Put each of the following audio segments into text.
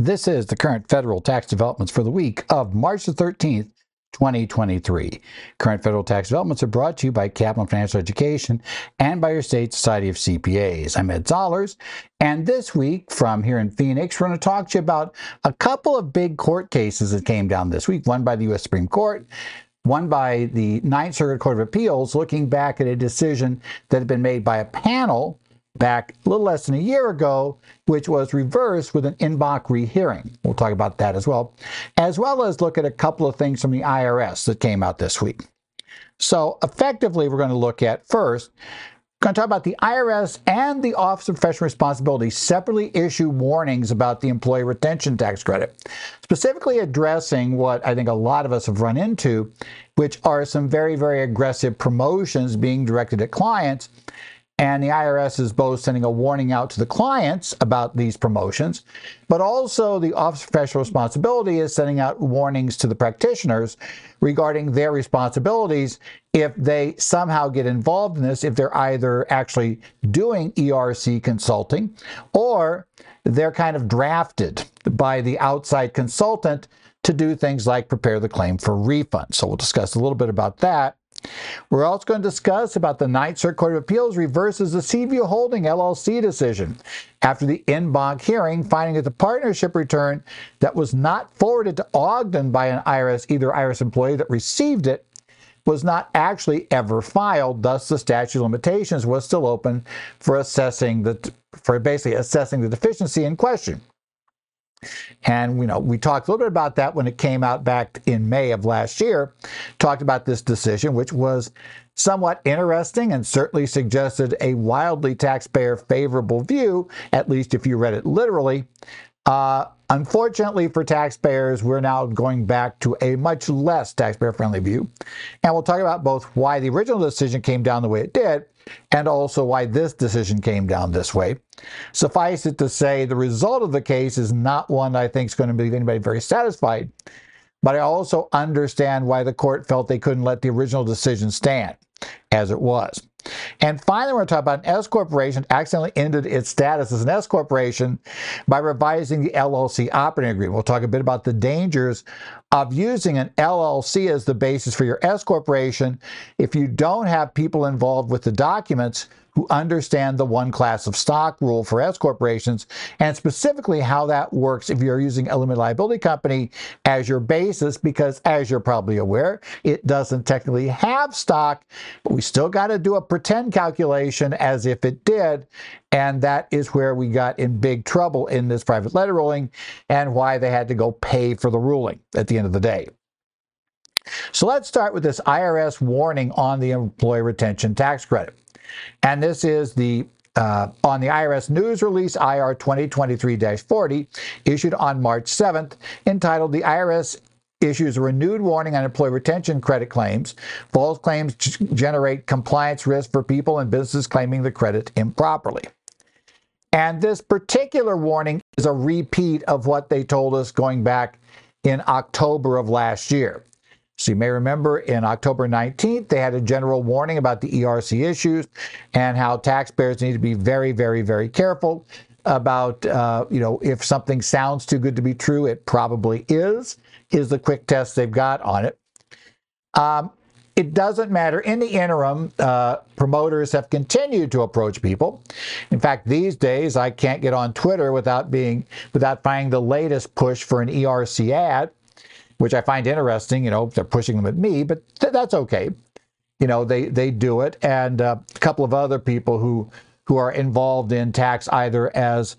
This is the current federal tax developments for the week of March the 13th, 2023. Current federal tax developments are brought to you by Kaplan Financial Education and by your state society of CPAs. I'm Ed Zollars, and this week from here in Phoenix, we're going to talk to you about a couple of big court cases that came down this week. One by the U.S. Supreme Court, one by the Ninth Circuit Court of Appeals, looking back at a decision that had been made by a panel back a little less than a year ago, which was reversed with en banc rehearing. We'll talk about that as well, as well as look at a couple of things from the IRS that came out this week. So, effectively, we're going to look at first, we're going to talk about the IRS and the Office of Professional Responsibility separately issue warnings about the employee retention tax credit, specifically addressing what I think a lot of us have run into, which are some very, very aggressive promotions being directed at clients and the IRS is both sending a warning out to the clients about these promotions, but also the Office of Professional Responsibility is sending out warnings to the practitioners regarding their responsibilities if they somehow get involved in this, if they're either actually doing ERC consulting or they're kind of drafted by the outside consultant to do things like prepare the claim for refund. So we'll discuss a little bit about that. We're also going to discuss about the Ninth Circuit Court of Appeals reverses the Seaview Holding LLC decision after the en banc hearing, finding that the partnership return that was not forwarded to Ogden by an IRS, either IRS employee that received it, was not actually ever filed. Thus, the statute of limitations was still open for assessing the for basically assessing the deficiency in question. And you know, we talked a little bit about that when it came out back in May of last year. Talked about this decision, which was somewhat interesting and certainly suggested a wildly taxpayer favorable view, at least if you read it literally. Uh, unfortunately for taxpayers, we're now going back to a much less taxpayer friendly view. And we'll talk about both why the original decision came down the way it did and also why this decision came down this way. Suffice it to say, the result of the case is not one I think is going to leave anybody very satisfied. But I also understand why the court felt they couldn't let the original decision stand as it was. And finally, we're going to talk about an S corporation accidentally ended its status as an S corporation by revising the LLC operating agreement. We'll talk a bit about the dangers of using an LLC as the basis for your S corporation if you don't have people involved with the documents who understand the one class of stock rule for S corporations and specifically how that works if you're using a limited liability company as your basis, because as you're probably aware, it doesn't technically have stock, but we still got to do a pretend calculation as if it did. And that is where we got in big trouble in this private letter ruling and why they had to go pay for the ruling at the end of the day. So let's start with this IRS warning on the employee retention tax credit. And this is the uh, on the IRS news release IR 2023 40, issued on March 7th, entitled The IRS issues a renewed warning on employee retention credit claims. False claims generate compliance risk for people and businesses claiming the credit improperly. And this particular warning is a repeat of what they told us going back in October of last year. So you may remember in October 19th, they had a general warning about the ERC issues and how taxpayers need to be very, very, very careful about, uh, you know, if something sounds too good to be true, it probably is, is the quick test they've got on it. Um, it doesn't matter. In the interim, uh, promoters have continued to approach people. In fact, these days I can't get on Twitter without being without finding the latest push for an ERC ad which I find interesting. You know, they're pushing them at me, but th- that's okay. You know, they they do it, and uh, a couple of other people who who are involved in tax either as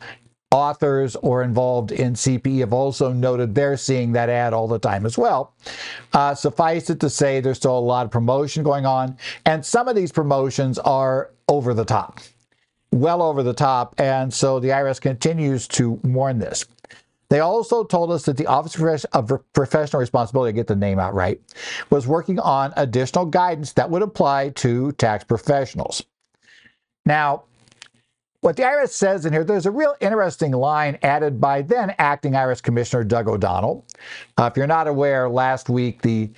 authors or involved in CPE have also noted they're seeing that ad all the time as well. Uh, suffice it to say, there's still a lot of promotion going on, and some of these promotions are over the top, well over the top, and so the IRS continues to warn this. They also told us that the Office of Professional Responsibility, get the name out right, was working on additional guidance that would apply to tax professionals. Now, what the IRS says in here, there's a real interesting line added by then acting IRS Commissioner Doug O'Donnell. Uh, if you're not aware, last week the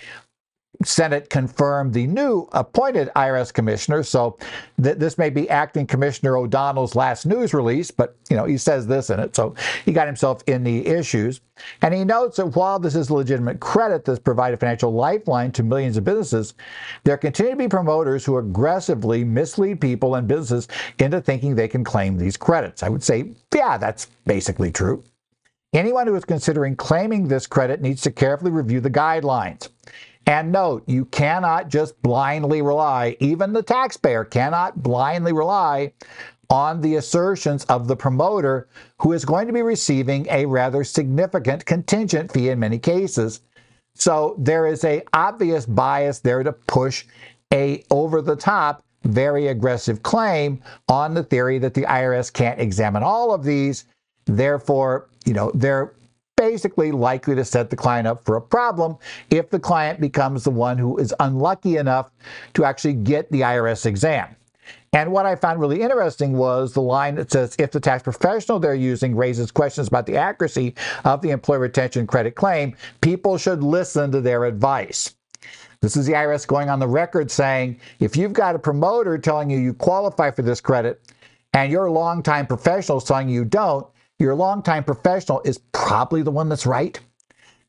Senate confirmed the new appointed IRS commissioner. So th- this may be acting Commissioner O'Donnell's last news release, but you know he says this in it. So he got himself in the issues, and he notes that while this is legitimate credit that's provided financial lifeline to millions of businesses, there continue to be promoters who aggressively mislead people and businesses into thinking they can claim these credits. I would say, yeah, that's basically true. Anyone who is considering claiming this credit needs to carefully review the guidelines. And note, you cannot just blindly rely, even the taxpayer cannot blindly rely on the assertions of the promoter who is going to be receiving a rather significant contingent fee in many cases. So there is a obvious bias there to push a over the top very aggressive claim on the theory that the IRS can't examine all of these. Therefore, you know, they're basically likely to set the client up for a problem if the client becomes the one who is unlucky enough to actually get the IRS exam. And what I found really interesting was the line that says if the tax professional they're using raises questions about the accuracy of the employee retention credit claim, people should listen to their advice. This is the IRS going on the record saying if you've got a promoter telling you you qualify for this credit and your longtime professional is telling you you don't, your longtime professional is probably the one that's right.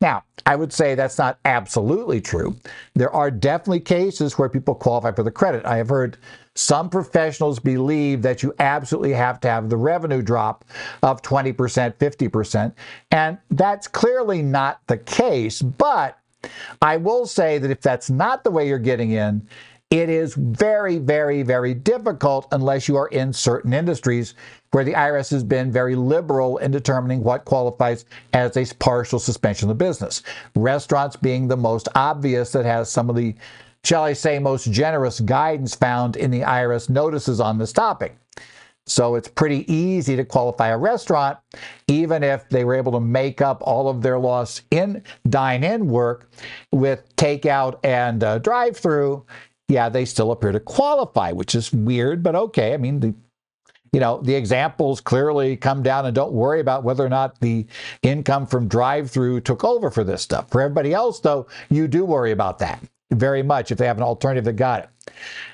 Now, I would say that's not absolutely true. There are definitely cases where people qualify for the credit. I have heard some professionals believe that you absolutely have to have the revenue drop of 20%, 50%, and that's clearly not the case. But I will say that if that's not the way you're getting in, it is very, very, very difficult unless you are in certain industries where the IRS has been very liberal in determining what qualifies as a partial suspension of the business. Restaurants being the most obvious that has some of the, shall I say, most generous guidance found in the IRS notices on this topic. So it's pretty easy to qualify a restaurant, even if they were able to make up all of their loss in dine in work with takeout and uh, drive through yeah, they still appear to qualify, which is weird, but okay. I mean, the you know, the examples clearly come down and don't worry about whether or not the income from drive through took over for this stuff. For everybody else, though, you do worry about that very much if they have an alternative that got it.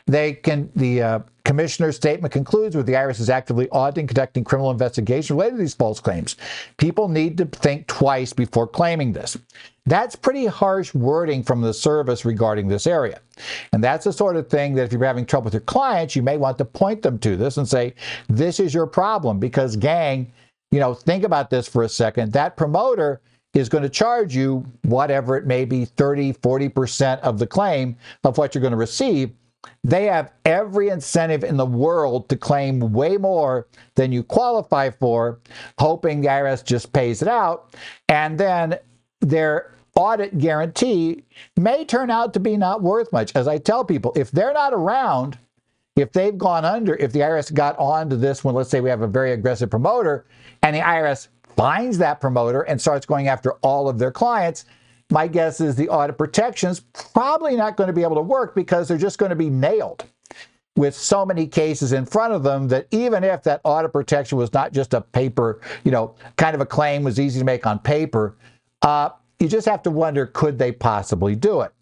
They can, the uh, commissioner's statement concludes with the IRS is actively auditing, conducting criminal investigation related to these false claims. People need to think twice before claiming this. That's pretty harsh wording from the service regarding this area. And that's the sort of thing that if you're having trouble with your clients, you may want to point them to this and say, this is your problem because gang, you know, think about this for a second. That promoter is going to charge you whatever it may be 30, 40% of the claim of what you're going to receive. They have every incentive in the world to claim way more than you qualify for, hoping the IRS just pays it out. And then their audit guarantee may turn out to be not worth much. As I tell people, if they're not around, if they've gone under, if the IRS got on to this one, let's say we have a very aggressive promoter, and the IRS finds that promoter and starts going after all of their clients, my guess is the audit protection's probably not going to be able to work because they're just going to be nailed with so many cases in front of them that even if that audit protection was not just a paper, you know, kind of a claim was easy to make on paper, uh, you just have to wonder could they possibly do it?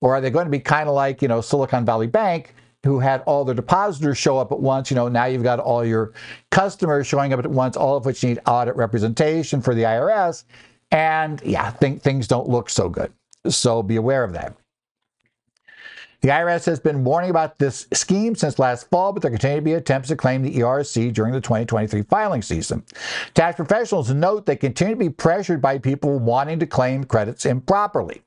Or are they going to be kind of like, you know, Silicon Valley Bank, who had all their depositors show up at once? You know, now you've got all your customers showing up at once, all of which need audit representation for the IRS. And yeah, think things don't look so good. So be aware of that. The IRS has been warning about this scheme since last fall, but there continue to be attempts to claim the ERC during the 2023 filing season. Tax professionals note they continue to be pressured by people wanting to claim credits improperly.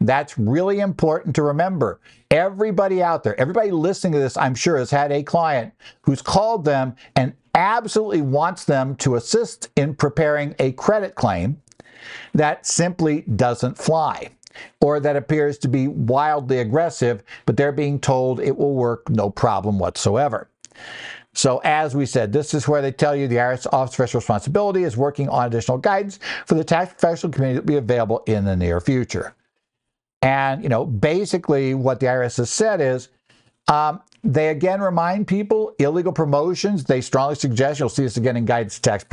That's really important to remember. Everybody out there, everybody listening to this, I'm sure, has had a client who's called them and absolutely wants them to assist in preparing a credit claim that simply doesn't fly or that appears to be wildly aggressive, but they're being told it will work no problem whatsoever. So, as we said, this is where they tell you the IRS Office of Special Responsibility is working on additional guidance for the tax professional community to be available in the near future. And, you know, basically what the IRS has said is um, they again remind people illegal promotions. They strongly suggest, you'll see this again in guidance to tax,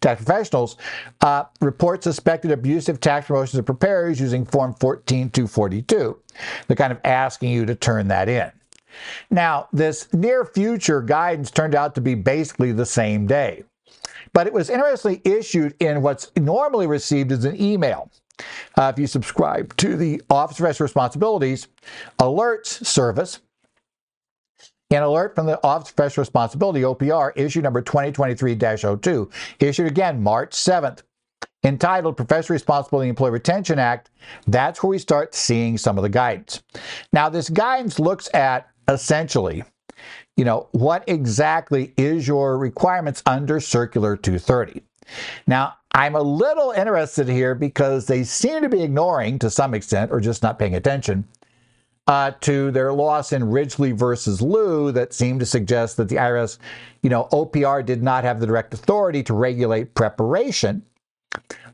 tax professionals, uh, report suspected abusive tax promotions of preparers using Form 14242. They're kind of asking you to turn that in. Now, this near future guidance turned out to be basically the same day, but it was interestingly issued in what's normally received as an email. Uh, if you subscribe to the Office of Professional Responsibilities Alerts Service, an alert from the Office of Professional Responsibility, OPR, issue number 2023-02, issued again March 7th, entitled Professional Responsibility Employee Retention Act. That's where we start seeing some of the guidance. Now, this guidance looks at essentially, you know, what exactly is your requirements under Circular 230. Now, I'm a little interested here because they seem to be ignoring, to some extent, or just not paying attention, uh, to their loss in Ridgely versus Lew that seemed to suggest that the IRS, you know, OPR did not have the direct authority to regulate preparation.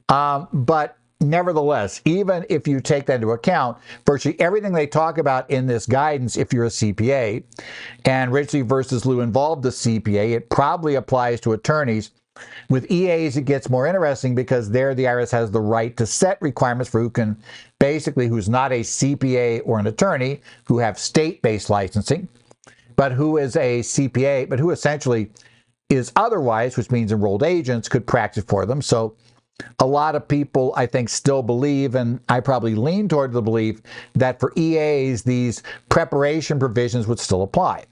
Um, but nevertheless, even if you take that into account, virtually everything they talk about in this guidance, if you're a CPA, and Ridgely versus Lew involved the CPA, it probably applies to attorneys. With EAs, it gets more interesting because there the IRS has the right to set requirements for who can basically who's not a CPA or an attorney, who have state-based licensing, but who is a CPA, but who essentially is otherwise, which means enrolled agents could practice for them. So a lot of people, I think, still believe, and I probably lean toward the belief that for EAs, these preparation provisions would still apply.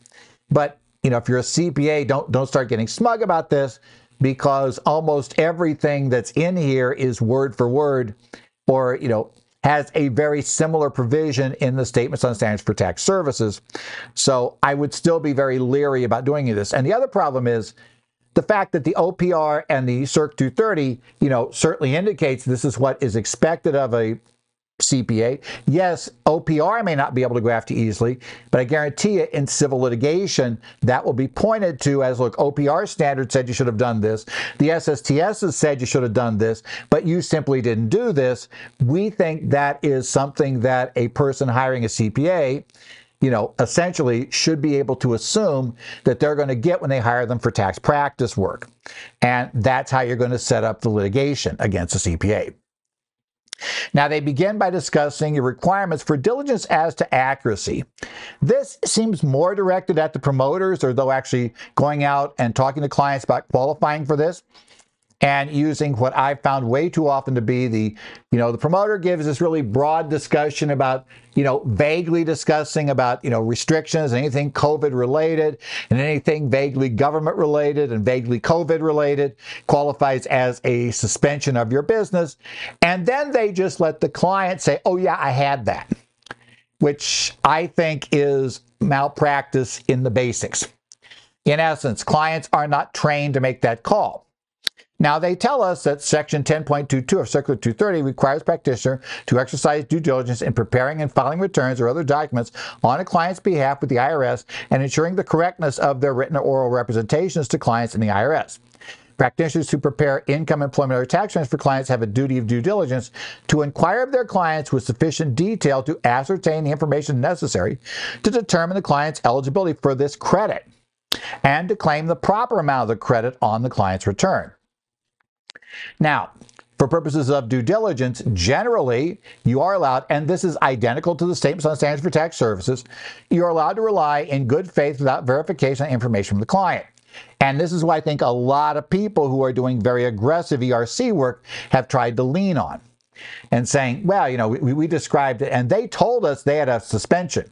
But you know, if you're a CPA, don't don't start getting smug about this because almost everything that's in here is word for word, or you know, has a very similar provision in the statements on standards for tax services. So I would still be very leery about doing this. And the other problem is the fact that the OPR and the CIRC 230, you know, certainly indicates this is what is expected of a CPA. Yes, OPR may not be able to go after easily, but I guarantee you in civil litigation, that will be pointed to as look, OPR standard said you should have done this. The SSTS has said you should have done this, but you simply didn't do this. We think that is something that a person hiring a CPA you know, essentially should be able to assume that they're going to get when they hire them for tax practice work. And that's how you're going to set up the litigation against a CPA. Now, they begin by discussing your requirements for diligence as to accuracy. This seems more directed at the promoters, or though actually going out and talking to clients about qualifying for this and using what I've found way too often to be the, you know, the promoter gives this really broad discussion about, you know, vaguely discussing about, you know, restrictions, anything COVID related, and anything vaguely government related and vaguely COVID related qualifies as a suspension of your business. And then they just let the client say, oh, yeah, I had that, which I think is malpractice in the basics. In essence, clients are not trained to make that call. Now, they tell us that Section 10.22 of Circular 230 requires practitioner to exercise due diligence in preparing and filing returns or other documents on a client's behalf with the IRS and ensuring the correctness of their written or oral representations to clients in the IRS. Practitioners who prepare income, employment, or tax returns for clients have a duty of due diligence to inquire of their clients with sufficient detail to ascertain the information necessary to determine the client's eligibility for this credit and to claim the proper amount of the credit on the client's return. Now, for purposes of due diligence, generally you are allowed, and this is identical to the statements on standards for tax services, you're allowed to rely in good faith without verification on information from the client. And this is why I think a lot of people who are doing very aggressive ERC work have tried to lean on and saying, well, you know, we, we described it, and they told us they had a suspension.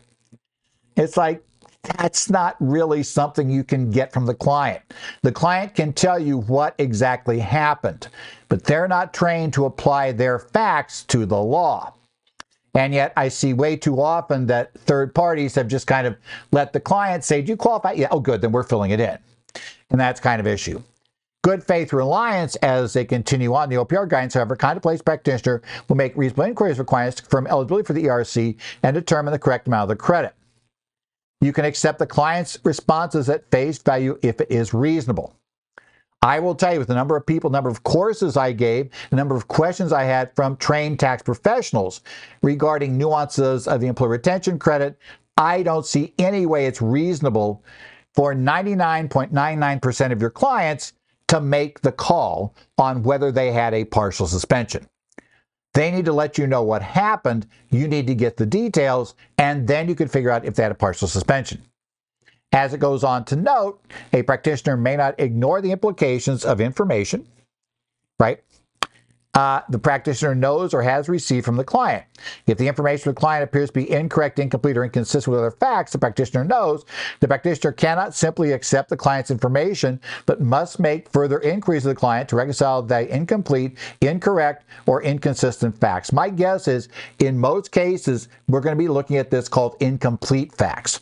It's like, that's not really something you can get from the client. The client can tell you what exactly happened, but they're not trained to apply their facts to the law. And yet I see way too often that third parties have just kind of let the client say, Do you qualify? Yeah, oh, good, then we're filling it in. And that's kind of issue. Good faith reliance, as they continue on the OPR guidance, however, contemplates practitioner will make reasonable inquiries requirements confirm eligibility for the ERC and determine the correct amount of the credit. You can accept the client's responses at face value if it is reasonable. I will tell you, with the number of people, number of courses I gave, the number of questions I had from trained tax professionals regarding nuances of the employee retention credit, I don't see any way it's reasonable for 99.99% of your clients to make the call on whether they had a partial suspension. They need to let you know what happened. You need to get the details, and then you can figure out if they had a partial suspension. As it goes on to note, a practitioner may not ignore the implications of information, right? Uh, the practitioner knows or has received from the client. If the information from the client appears to be incorrect, incomplete, or inconsistent with other facts, the practitioner knows the practitioner cannot simply accept the client's information, but must make further inquiries of the client to reconcile the incomplete, incorrect, or inconsistent facts. My guess is in most cases, we're going to be looking at this called incomplete facts.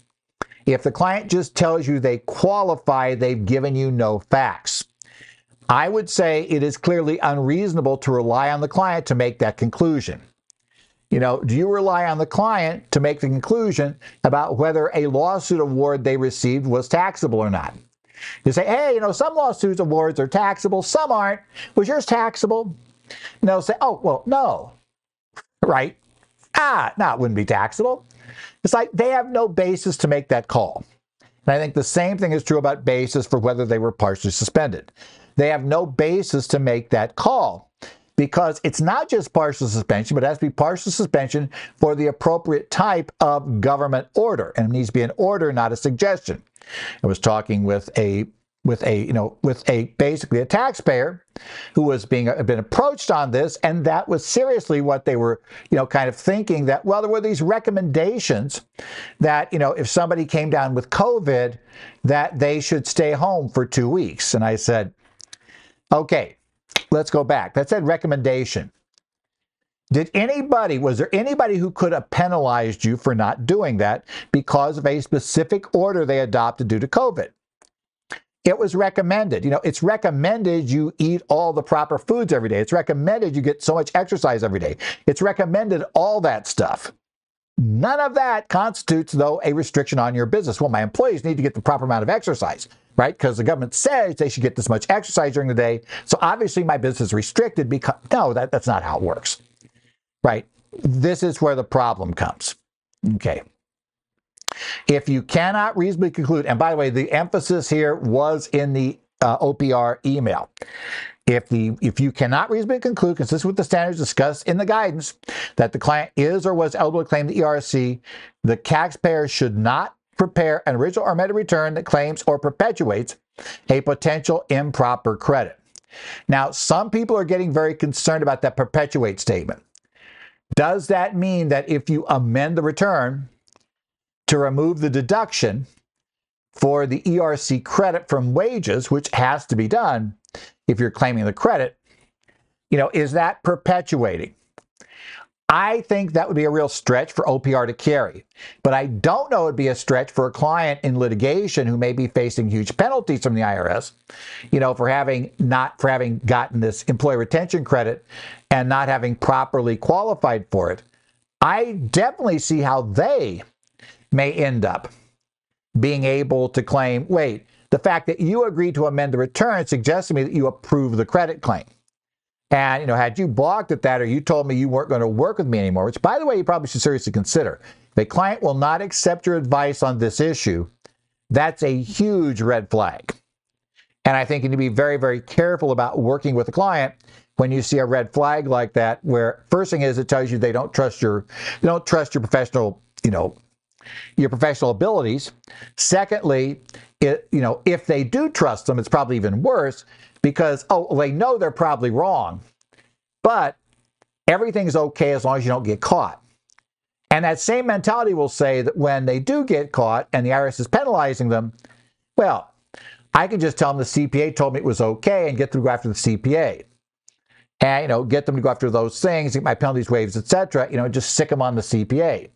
If the client just tells you they qualify, they've given you no facts. I would say it is clearly unreasonable to rely on the client to make that conclusion. You know, do you rely on the client to make the conclusion about whether a lawsuit award they received was taxable or not? You say, hey, you know, some lawsuits awards are taxable, some aren't. Was yours taxable? And they'll say, oh, well, no. Right? Ah, no, it wouldn't be taxable. It's like they have no basis to make that call. And I think the same thing is true about basis for whether they were partially suspended. They have no basis to make that call because it's not just partial suspension, but it has to be partial suspension for the appropriate type of government order. And it needs to be an order, not a suggestion. I was talking with a with a you know with a basically a taxpayer who was being uh, been approached on this and that was seriously what they were you know kind of thinking that well there were these recommendations that you know if somebody came down with covid that they should stay home for 2 weeks and i said Okay, let's go back. That said recommendation. Did anybody, was there anybody who could have penalized you for not doing that because of a specific order they adopted due to COVID? It was recommended. You know, it's recommended you eat all the proper foods every day. It's recommended you get so much exercise every day. It's recommended all that stuff. None of that constitutes, though, a restriction on your business. Well, my employees need to get the proper amount of exercise right? Because the government says they should get this much exercise during the day. So obviously my business is restricted because, no, that, that's not how it works, right? This is where the problem comes. Okay. If you cannot reasonably conclude, and by the way, the emphasis here was in the uh, OPR email. If the if you cannot reasonably conclude, consistent with the standards discussed in the guidance, that the client is or was eligible to claim the ERC, the taxpayer should not prepare an original or amended return that claims or perpetuates a potential improper credit. Now, some people are getting very concerned about that perpetuate statement. Does that mean that if you amend the return to remove the deduction for the ERC credit from wages, which has to be done if you're claiming the credit, you know, is that perpetuating? I think that would be a real stretch for OPR to carry. But I don't know it would be a stretch for a client in litigation who may be facing huge penalties from the IRS, you know, for having not for having gotten this employee retention credit and not having properly qualified for it. I definitely see how they may end up being able to claim, wait, the fact that you agreed to amend the return suggests to me that you approve the credit claim. And, you know, had you balked at that or you told me you weren't going to work with me anymore, which, by the way, you probably should seriously consider. The client will not accept your advice on this issue, that's a huge red flag. And I think you need to be very, very careful about working with a client when you see a red flag like that, where first thing is it tells you they don't trust your, they don't trust your professional, you know, your professional abilities. Secondly, it, you know, if they do trust them, it's probably even worse because, oh, they know they're probably wrong, but everything's okay as long as you don't get caught. And that same mentality will say that when they do get caught and the IRS is penalizing them, well, I can just tell them the CPA told me it was okay and get them to go after the CPA. And, you know, get them to go after those things, get my penalties waived, etc. You know, just sick them on the CPA.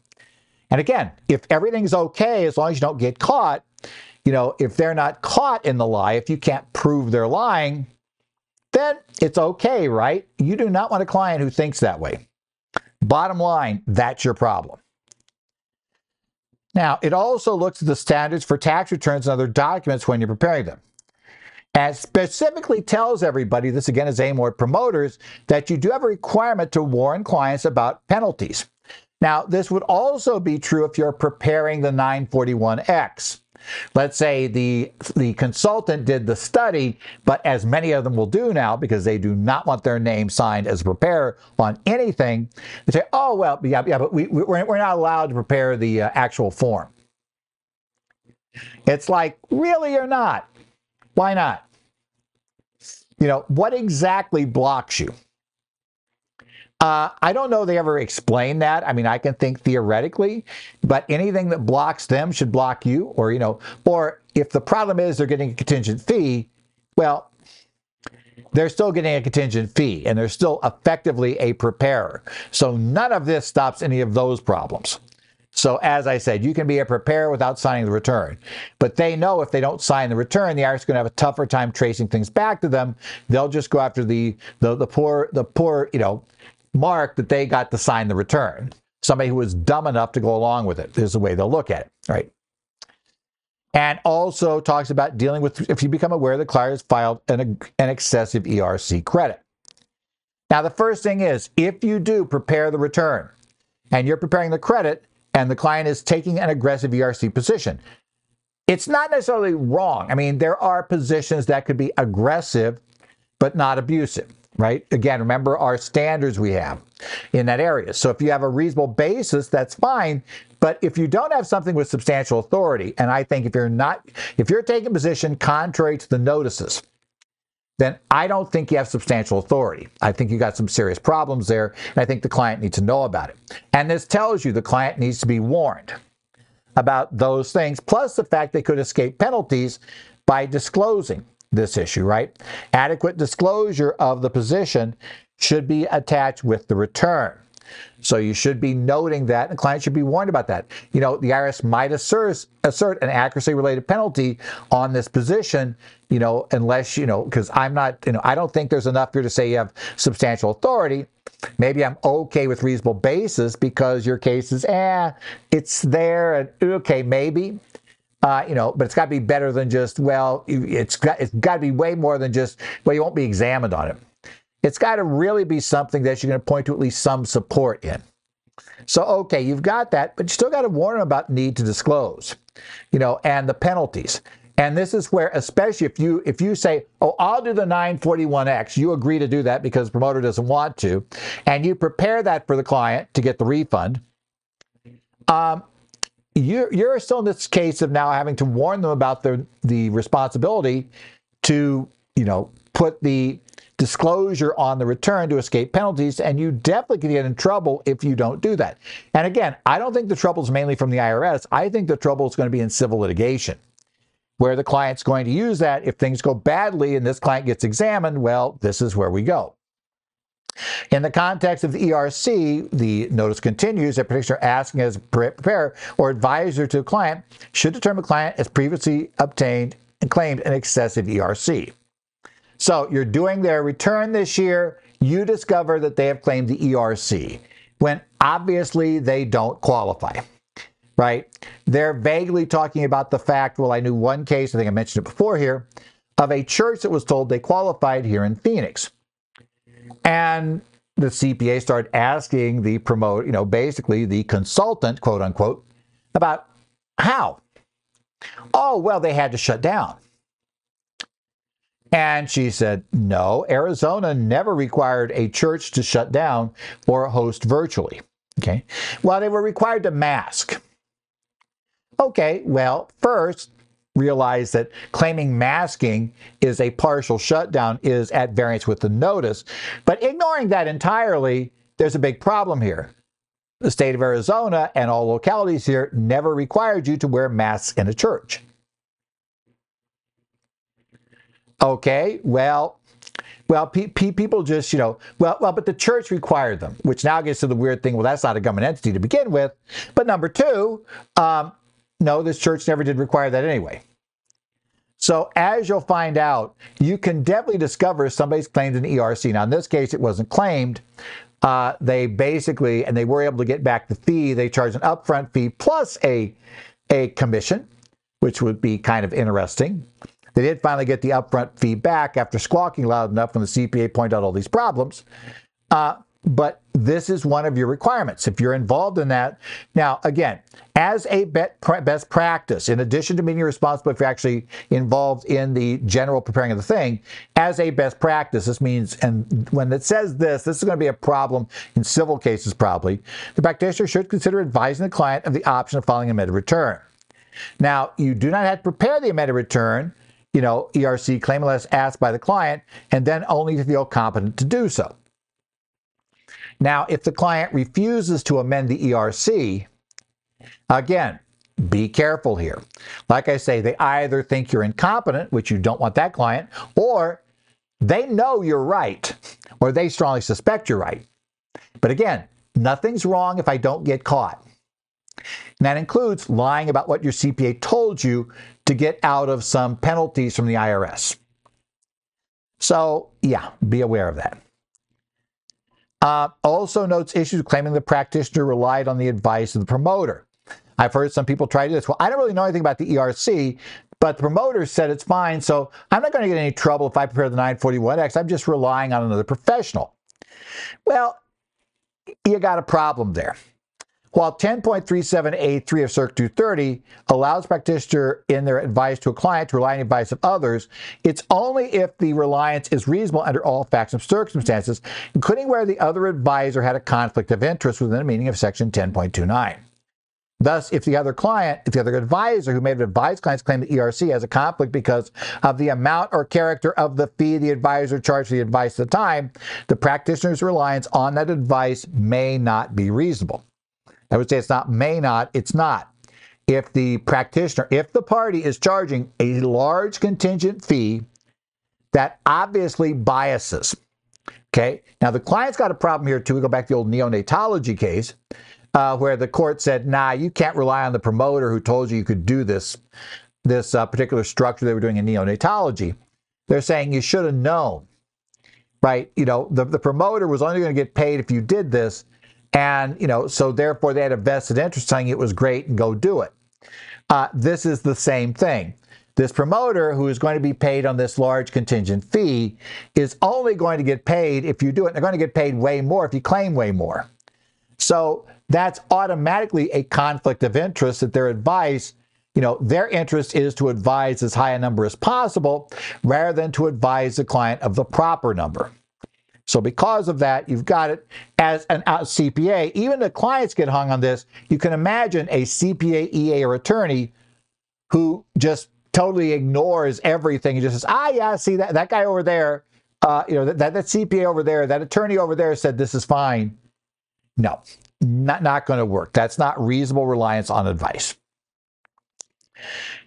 And again, if everything's okay as long as you don't get caught, you know, if they're not caught in the lie, if you can't prove they're lying, then it's okay, right? You do not want a client who thinks that way. Bottom line, that's your problem. Now, it also looks at the standards for tax returns and other documents when you're preparing them. And specifically tells everybody, this again is aimed at promoters, that you do have a requirement to warn clients about penalties. Now, this would also be true if you're preparing the 941X. Let's say the the consultant did the study, but as many of them will do now because they do not want their name signed as a preparer on anything, they say, "Oh well, yeah, yeah, but we we're, we're not allowed to prepare the uh, actual form." It's like, really or not? Why not? You know, what exactly blocks you? Uh, I don't know they ever explain that. I mean, I can think theoretically, but anything that blocks them should block you, or you know, or if the problem is they're getting a contingent fee, well, they're still getting a contingent fee and they're still effectively a preparer. So none of this stops any of those problems. So as I said, you can be a preparer without signing the return. But they know if they don't sign the return, the IRS is going to have a tougher time tracing things back to them. They'll just go after the the, the poor the poor, you know, mark that they got to sign the return. Somebody who was dumb enough to go along with it is the way they'll look at it, right? And also talks about dealing with if you become aware the client has filed an, an excessive ERC credit. Now, the first thing is if you do prepare the return and you're preparing the credit and the client is taking an aggressive ERC position, it's not necessarily wrong. I mean, there are positions that could be aggressive but not abusive right? Again, remember our standards we have in that area. So if you have a reasonable basis, that's fine. But if you don't have something with substantial authority, and I think if you're not, if you're taking position contrary to the notices, then I don't think you have substantial authority. I think you got some serious problems there, and I think the client needs to know about it. And this tells you the client needs to be warned about those things, plus the fact they could escape penalties by disclosing this issue, right? Adequate disclosure of the position should be attached with the return. So you should be noting that, and the client should be warned about that. You know, the IRS might assert, assert an accuracy-related penalty on this position, you know, unless, you know, because I'm not, you know, I don't think there's enough here to say you have substantial authority. Maybe I'm okay with reasonable basis because your case is, eh, it's there, and okay, maybe. Uh, you know, but it's got to be better than just well. It's got it's got to be way more than just well. You won't be examined on it. It's got to really be something that you're going to point to at least some support in. So okay, you've got that, but you still got to warn them about need to disclose, you know, and the penalties. And this is where, especially if you if you say, "Oh, I'll do the 941x," you agree to do that because the promoter doesn't want to, and you prepare that for the client to get the refund. Um, you're, you're still in this case of now having to warn them about the, the responsibility to, you know, put the disclosure on the return to escape penalties, and you definitely can get in trouble if you don't do that. And again, I don't think the trouble is mainly from the IRS. I think the trouble is going to be in civil litigation, where the client's going to use that. If things go badly and this client gets examined, well, this is where we go. In the context of the ERC, the notice continues that petitioner asking as preparer or advisor to a client should determine client has previously obtained and claimed an excessive ERC. So you're doing their return this year, you discover that they have claimed the ERC when obviously they don't qualify. Right? They're vaguely talking about the fact, well, I knew one case, I think I mentioned it before here, of a church that was told they qualified here in Phoenix. And the CPA started asking the promote, you know, basically the consultant, quote unquote, about how. Oh, well, they had to shut down. And she said, no, Arizona never required a church to shut down or host virtually. Okay. Well, they were required to mask. Okay, well, first, realize that claiming masking is a partial shutdown is at variance with the notice. But ignoring that entirely, there's a big problem here. The state of Arizona and all localities here never required you to wear masks in a church. Okay, well, well, pe- pe- people just, you know, well, well, but the church required them, which now gets to the weird thing. Well, that's not a government entity to begin with. But number two, um, no, this church never did require that anyway. So as you'll find out, you can definitely discover somebody's claimed an ERC. Now, in this case, it wasn't claimed. Uh, they basically, and they were able to get back the fee. They charged an upfront fee plus a, a commission, which would be kind of interesting. They did finally get the upfront fee back after squawking loud enough when the CPA pointed out all these problems. Uh, but this is one of your requirements if you're involved in that. Now, again, as a best practice, in addition to being responsible if you're actually involved in the general preparing of the thing, as a best practice, this means, and when it says this, this is going to be a problem in civil cases probably, the practitioner should consider advising the client of the option of filing a amended return. Now, you do not have to prepare the amended return, you know, ERC claim unless asked by the client, and then only feel competent to do so. Now, if the client refuses to amend the ERC, again, be careful here. Like I say, they either think you're incompetent, which you don't want that client, or they know you're right, or they strongly suspect you're right. But again, nothing's wrong if I don't get caught. And that includes lying about what your CPA told you to get out of some penalties from the IRS. So, yeah, be aware of that. Uh, also notes issues claiming the practitioner relied on the advice of the promoter. I've heard some people try to do this. Well, I don't really know anything about the ERC, but the promoter said it's fine, so I'm not going to get any trouble if I prepare the 941X. I'm just relying on another professional. Well, you got a problem there. While 10.37A3 of Circ 230 allows practitioner in their advice to a client to rely on advice of others, it's only if the reliance is reasonable under all facts and circumstances, including where the other advisor had a conflict of interest within the meaning of Section 10.29. Thus, if the other client, if the other advisor who may have advised clients claim the ERC has a conflict because of the amount or character of the fee the advisor charged for the advice at the time, the practitioner's reliance on that advice may not be reasonable. I would say it's not may not, it's not. If the practitioner, if the party is charging a large contingent fee that obviously biases, okay? Now, the client's got a problem here too. We go back to the old neonatology case uh, where the court said, nah, you can't rely on the promoter who told you you could do this, this uh, particular structure they were doing in neonatology. They're saying you should have known, right? You know, the, the promoter was only going to get paid if you did this. And, you know, so therefore they had a vested interest saying it was great and go do it. Uh, this is the same thing. This promoter who is going to be paid on this large contingent fee is only going to get paid if you do it. They're going to get paid way more if you claim way more. So that's automatically a conflict of interest that their advice, you know, their interest is to advise as high a number as possible rather than to advise the client of the proper number. So because of that, you've got it as an out CPA. Even the clients get hung on this. You can imagine a CPA, EA, or attorney who just totally ignores everything and just says, ah, yeah, see that, that guy over there, uh, you know, that, that, that CPA over there, that attorney over there said this is fine. No, not, not going to work. That's not reasonable reliance on advice.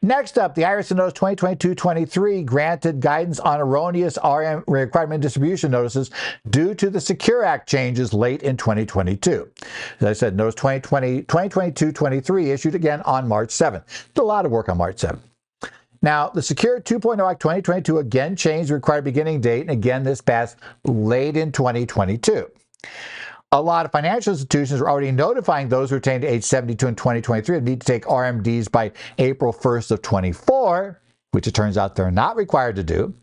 Next up, the IRS Notice 2022-23 granted guidance on erroneous RM requirement distribution notices due to the Secure Act changes late in 2022. As I said, Notice 2020, 2022-23 issued again on March 7th. Did a lot of work on March 7th. Now, the Secure 2.0 Act 2022 again changed the required beginning date, and again this passed late in 2022 a lot of financial institutions are already notifying those who attained age 72 in 2023 need to take RMDs by April 1st of 24, which it turns out they're not required to do.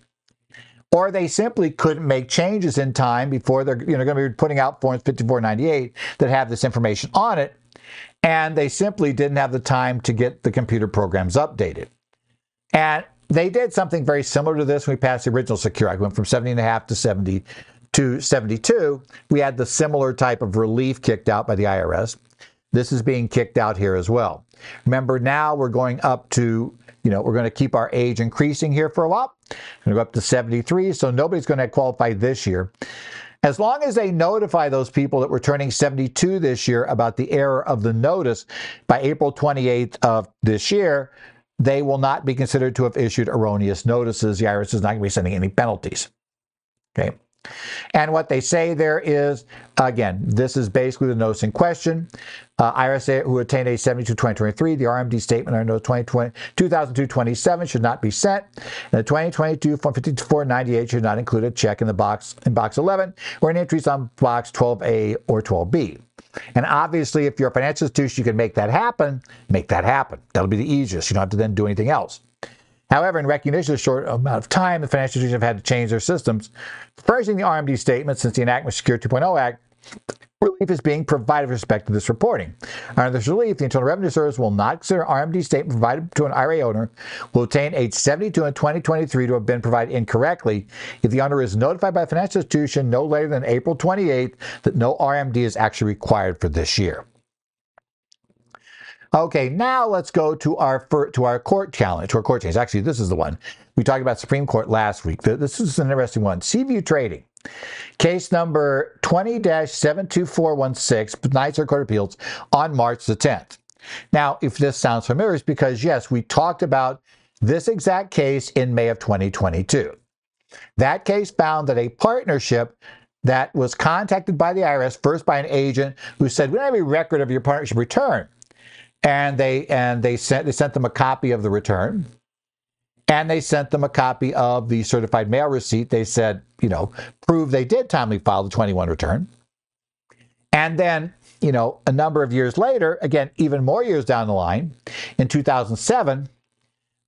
Or they simply couldn't make changes in time before they're you know, going to be putting out forms 5498 that have this information on it. And they simply didn't have the time to get the computer programs updated. And they did something very similar to this when we passed the original Secure Act. went from 70 and a half to 70 to 72, we had the similar type of relief kicked out by the IRS. This is being kicked out here as well. Remember, now we're going up to, you know, we're going to keep our age increasing here for a while. We're going to go up to 73, so nobody's going to qualify this year. As long as they notify those people that were turning 72 this year about the error of the notice by April 28th of this year, they will not be considered to have issued erroneous notices. The IRS is not going to be sending any penalties. Okay. And what they say there is, again, this is basically the notice in question. Uh, IRS who attained age 72 2023, the RMD statement under 2002-27 should not be sent. And the 2022 Form 5498 should not include a check in the box in box 11 or any entries on box 12A or 12B. And obviously, if you're a financial institution, you can make that happen, make that happen. That'll be the easiest. You don't have to then do anything else. However, in recognition of the short amount of time the financial institutions have had to change their systems, furnishing the RMD statement since the enactment of Secure 2.0 Act, relief is being provided with respect to this reporting. Under this relief, the Internal Revenue Service will not consider RMD statement provided to an IRA owner will obtain age 72 in 2023 to have been provided incorrectly if the owner is notified by financial institution no later than April 28th that no RMD is actually required for this year. Okay, now let's go to our to our court challenge, to our court change. Actually, this is the one we talked about Supreme Court last week. This is an interesting one. Seaview Trading. Case number 20 72416, Ninth Circuit Court of Appeals, on March the 10th. Now, if this sounds familiar, it's because, yes, we talked about this exact case in May of 2022. That case found that a partnership that was contacted by the IRS, first by an agent who said, We don't have a record of your partnership return. And they and they sent they sent them a copy of the return and they sent them a copy of the certified mail receipt. They said, you know, prove they did timely file the 21 return. And then, you know, a number of years later, again, even more years down the line, in 2007,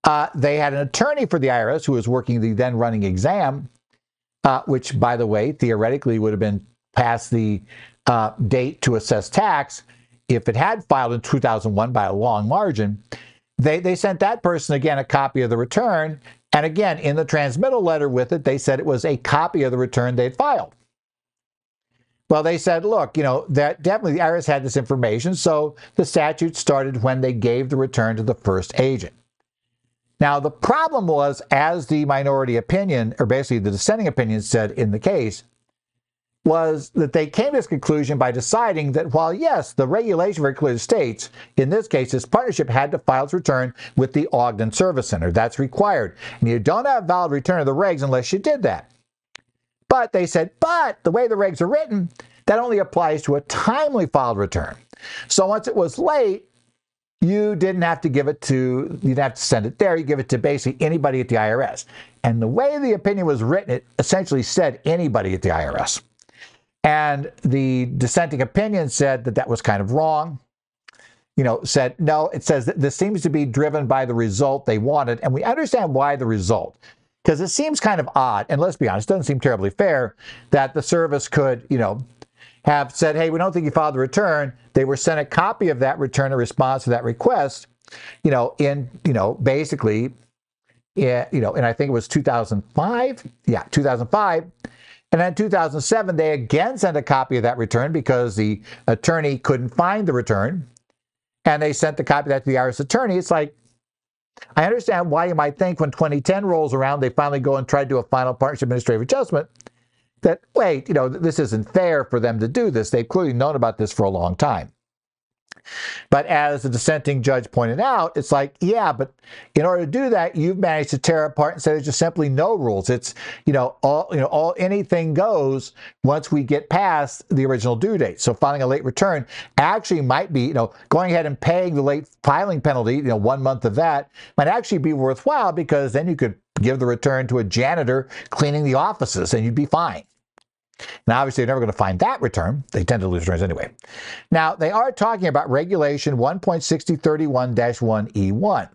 uh, they had an attorney for the IRS who was working the then running exam, uh, which, by the way, theoretically would have been past the uh, date to assess tax if it had filed in 2001 by a long margin. They, they sent that person again a copy of the return. And again, in the transmittal letter with it, they said it was a copy of the return they'd filed. Well, they said, look, you know, that definitely the IRS had this information. So the statute started when they gave the return to the first agent. Now, the problem was, as the minority opinion, or basically the dissenting opinion said in the case, was that they came to this conclusion by deciding that while, yes, the regulation very clearly states, in this case, this partnership had to file its return with the Ogden Service Center. That's required. And you don't have valid return of the regs unless you did that. But they said, but the way the regs are written, that only applies to a timely filed return. So once it was late, you didn't have to give it to, you didn't have to send it there. You give it to basically anybody at the IRS. And the way the opinion was written, it essentially said anybody at the IRS. And the dissenting opinion said that that was kind of wrong. You know, said, no, it says that this seems to be driven by the result they wanted. And we understand why the result. Because it seems kind of odd, and let's be honest, it doesn't seem terribly fair that the service could, you know, have said, hey, we don't think you filed the return. They were sent a copy of that return in response to that request, you know, in, you know, basically, yeah, you know, and I think it was 2005. Yeah, 2005. And then in 2007, they again sent a copy of that return because the attorney couldn't find the return. And they sent the copy of that to the IRS attorney. It's like, I understand why you might think when 2010 rolls around, they finally go and try to do a final partnership administrative adjustment that, wait, you know, this isn't fair for them to do this. They've clearly known about this for a long time. But as the dissenting judge pointed out, it's like, yeah, but in order to do that, you've managed to tear apart and say there's just simply no rules. It's, you know, all, you know, all anything goes once we get past the original due date. So filing a late return actually might be, you know, going ahead and paying the late filing penalty, you know, one month of that might actually be worthwhile because then you could give the return to a janitor cleaning the offices and you'd be fine. Now, obviously, they're never going to find that return. They tend to lose returns anyway. Now, they are talking about Regulation 1.6031-1E1.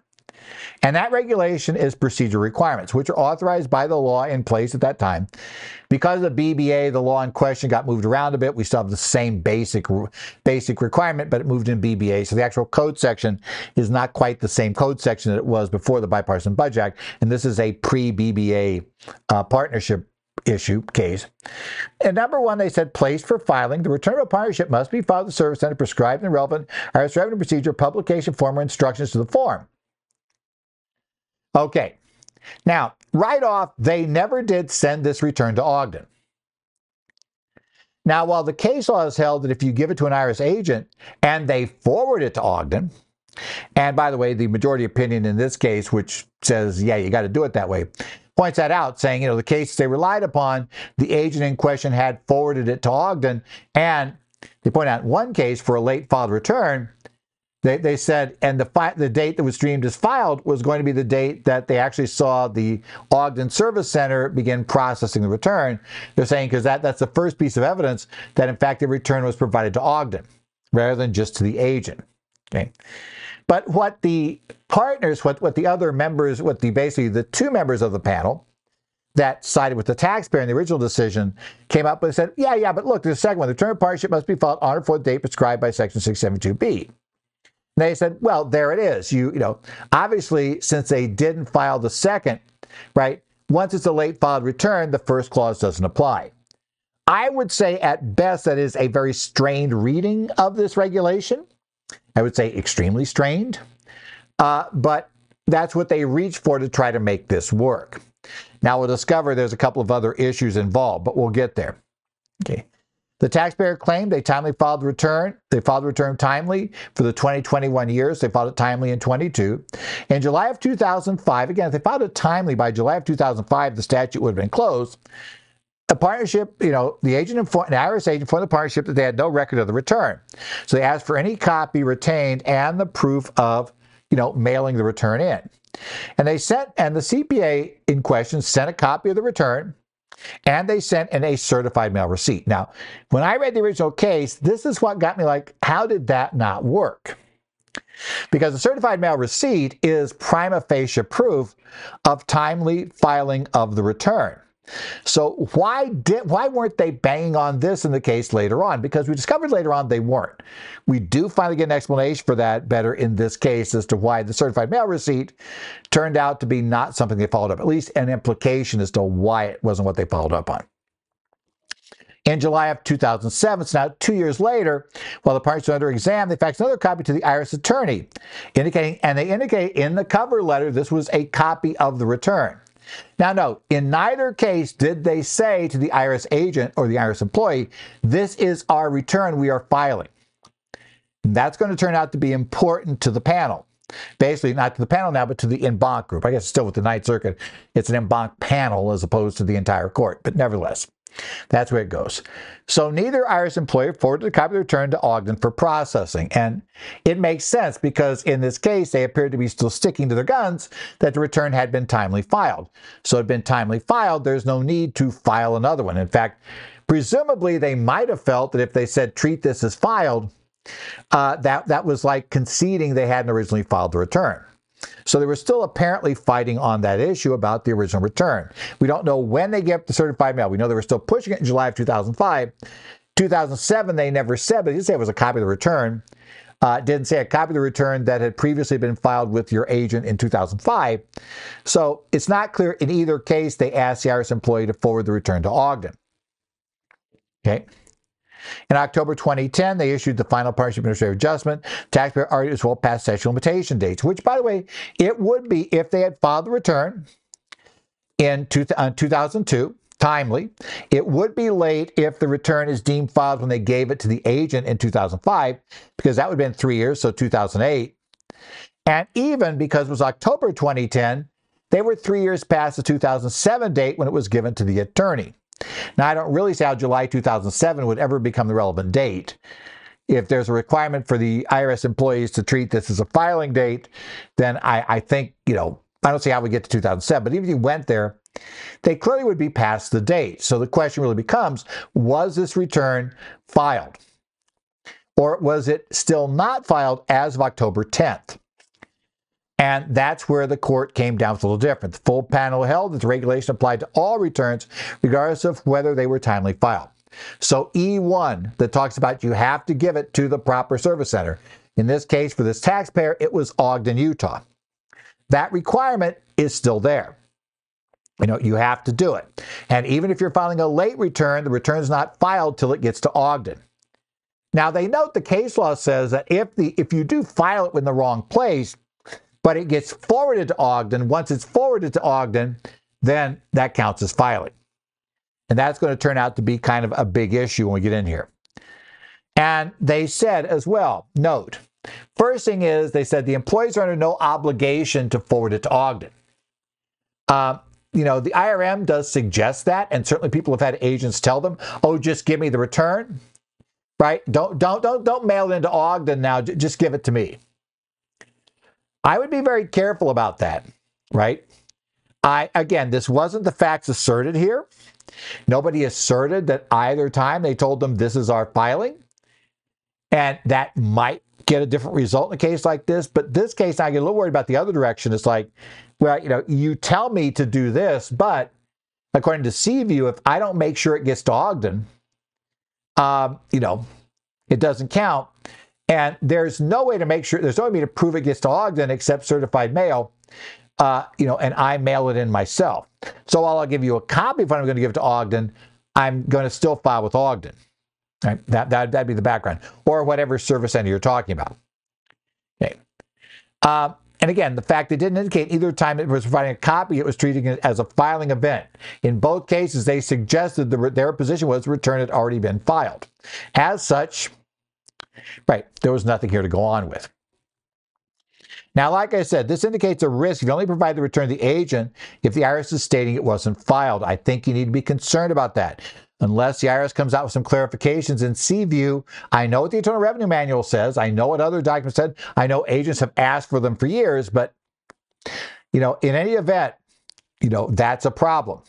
And that regulation is procedure requirements, which are authorized by the law in place at that time. Because of the BBA, the law in question got moved around a bit. We still have the same basic basic requirement, but it moved in BBA. So the actual code section is not quite the same code section that it was before the Bipartisan Budget Act. And this is a pre-BBA uh, partnership issue case. And number one, they said placed for filing. The return of a partnership must be filed with the Service Center prescribed in the relevant IRS revenue procedure, publication form, or instructions to the form. Okay. Now, right off, they never did send this return to Ogden. Now, while the case law has held that if you give it to an IRS agent and they forward it to Ogden, and by the way, the majority opinion in this case, which says, yeah, you got to do it that way, points that out, saying, you know, the case they relied upon, the agent in question had forwarded it to Ogden. And they point out one case for a late filed return, they, they said, and the, fi- the date that was streamed as filed was going to be the date that they actually saw the Ogden Service Center begin processing the return. They're saying because that, that's the first piece of evidence that, in fact, the return was provided to Ogden rather than just to the agent. Okay. But what the partners, what, what the other members, what the basically the two members of the panel, that sided with the taxpayer in the original decision came up and said, yeah, yeah, but look, the second one, the return of partnership must be filed on or before the date prescribed by Section 672B. And they said, well, there it is. You, you know, obviously, since they didn't file the second, right, once it's a late filed return, the first clause doesn't apply. I would say at best that is a very strained reading of this regulation. I would say extremely strained. Uh, but that's what they reached for to try to make this work. Now we'll discover there's a couple of other issues involved, but we'll get there. Okay. The taxpayer claimed they timely filed the return. They filed the return timely for the 2021 years. They filed it timely in 22. In July of 2005, again, if they filed it timely by July of 2005, the statute would have been closed. The partnership, you know, the agent informed, the IRS agent informed the partnership that they had no record of the return. So they asked for any copy retained and the proof of, you know, mailing the return in. And they sent, and the CPA in question sent a copy of the return and they sent in a certified mail receipt. Now, when I read the original case, this is what got me like, how did that not work? Because a certified mail receipt is prima facie proof of timely filing of the return. So why did why weren't they banging on this in the case later on? Because we discovered later on they weren't. We do finally get an explanation for that better in this case as to why the certified mail receipt turned out to be not something they followed up. At least an implication as to why it wasn't what they followed up on. In July of 2007, so now two years later, while the parties were under exam, they faxed another copy to the IRS attorney, indicating, and they indicate in the cover letter this was a copy of the return. Now, note, in neither case did they say to the IRS agent or the IRS employee, this is our return we are filing. That's going to turn out to be important to the panel. Basically, not to the panel now, but to the en banc group. I guess still with the Ninth Circuit, it's an en banc panel as opposed to the entire court, but nevertheless. That's where it goes. So neither IRS employer forwarded a copy of the return to Ogden for processing. And it makes sense because in this case, they appeared to be still sticking to their guns that the return had been timely filed. So it had been timely filed, there's no need to file another one. In fact, presumably they might have felt that if they said treat this as filed, uh, that, that was like conceding they hadn't originally filed the return. So they were still apparently fighting on that issue about the original return. We don't know when they get the certified mail. We know they were still pushing it in July of 2005. 2007, they never said, but they did say it was a copy of the return. Uh, didn't say a copy of the return that had previously been filed with your agent in 2005. So it's not clear in either case they asked the IRS employee to forward the return to Ogden. Okay. In October 2010, they issued the final partnership administrative adjustment. Taxpayer argued as well past statute limitation dates, which, by the way, it would be if they had filed the return in two, uh, 2002, timely. It would be late if the return is deemed filed when they gave it to the agent in 2005, because that would have been three years, so 2008. And even because it was October 2010, they were three years past the 2007 date when it was given to the attorney. Now, I don't really see how July 2007 would ever become the relevant date. If there's a requirement for the IRS employees to treat this as a filing date, then I, I think, you know, I don't see how we get to 2007. But even if you went there, they clearly would be past the date. So the question really becomes was this return filed? Or was it still not filed as of October 10th? And that's where the court came down with a little different. The full panel held that the regulation applied to all returns, regardless of whether they were timely filed. So E1 that talks about you have to give it to the proper service center. In this case, for this taxpayer, it was Ogden, Utah. That requirement is still there. You know, you have to do it. And even if you're filing a late return, the return is not filed till it gets to Ogden. Now they note the case law says that if the if you do file it in the wrong place, but it gets forwarded to Ogden. Once it's forwarded to Ogden, then that counts as filing. And that's going to turn out to be kind of a big issue when we get in here. And they said as well, note, first thing is they said the employees are under no obligation to forward it to Ogden. Uh, you know, the IRM does suggest that, and certainly people have had agents tell them, "Oh, just give me the return." Right? Don't don't don't don't mail it into Ogden now. Just give it to me. I would be very careful about that, right? I again, this wasn't the facts asserted here. Nobody asserted that either time they told them this is our filing. And that might get a different result in a case like this. But this case, I get a little worried about the other direction. It's like, well, you know, you tell me to do this, but according to Seaview, if I don't make sure it gets to Ogden, um, you know, it doesn't count. And there's no way to make sure, there's no way to prove it gets to Ogden except certified mail, uh, you know, and I mail it in myself. So while I'll give you a copy if I'm going to give to Ogden, I'm going to still file with Ogden. Right? That, that, that'd be the background, or whatever service center you're talking about. Okay. Uh, and again, the fact it didn't indicate either time it was providing a copy, it was treating it as a filing event. In both cases, they suggested the, their position was return had already been filed. As such, right, there was nothing here to go on with. Now, like I said, this indicates a risk you only provide the return to the agent if the IRS is stating it wasn't filed. I think you need to be concerned about that unless the IRS comes out with some clarifications in Seaview. I know what the Internal Revenue Manual says. I know what other documents said. I know agents have asked for them for years, but you know, in any event, you know, that's a problem.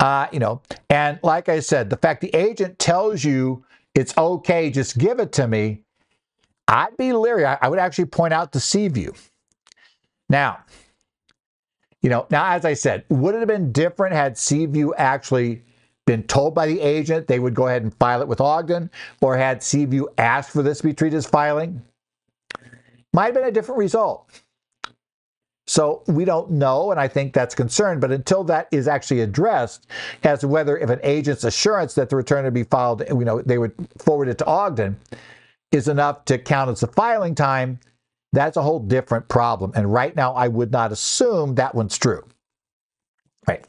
Uh, you know, and like I said, the fact the agent tells you it's okay, just give it to me, I'd be leery. I, I would actually point out the Seaview. Now, you know, now as I said, would it have been different had Seaview actually been told by the agent they would go ahead and file it with Ogden, or had Seaview asked for this to be treated as filing, might have been a different result. So we don't know, and I think that's concerned. But until that is actually addressed as to whether if an agent's assurance that the return would be filed, you know, they would forward it to Ogden, is enough to count as the filing time, that's a whole different problem. And right now, I would not assume that one's true. Right.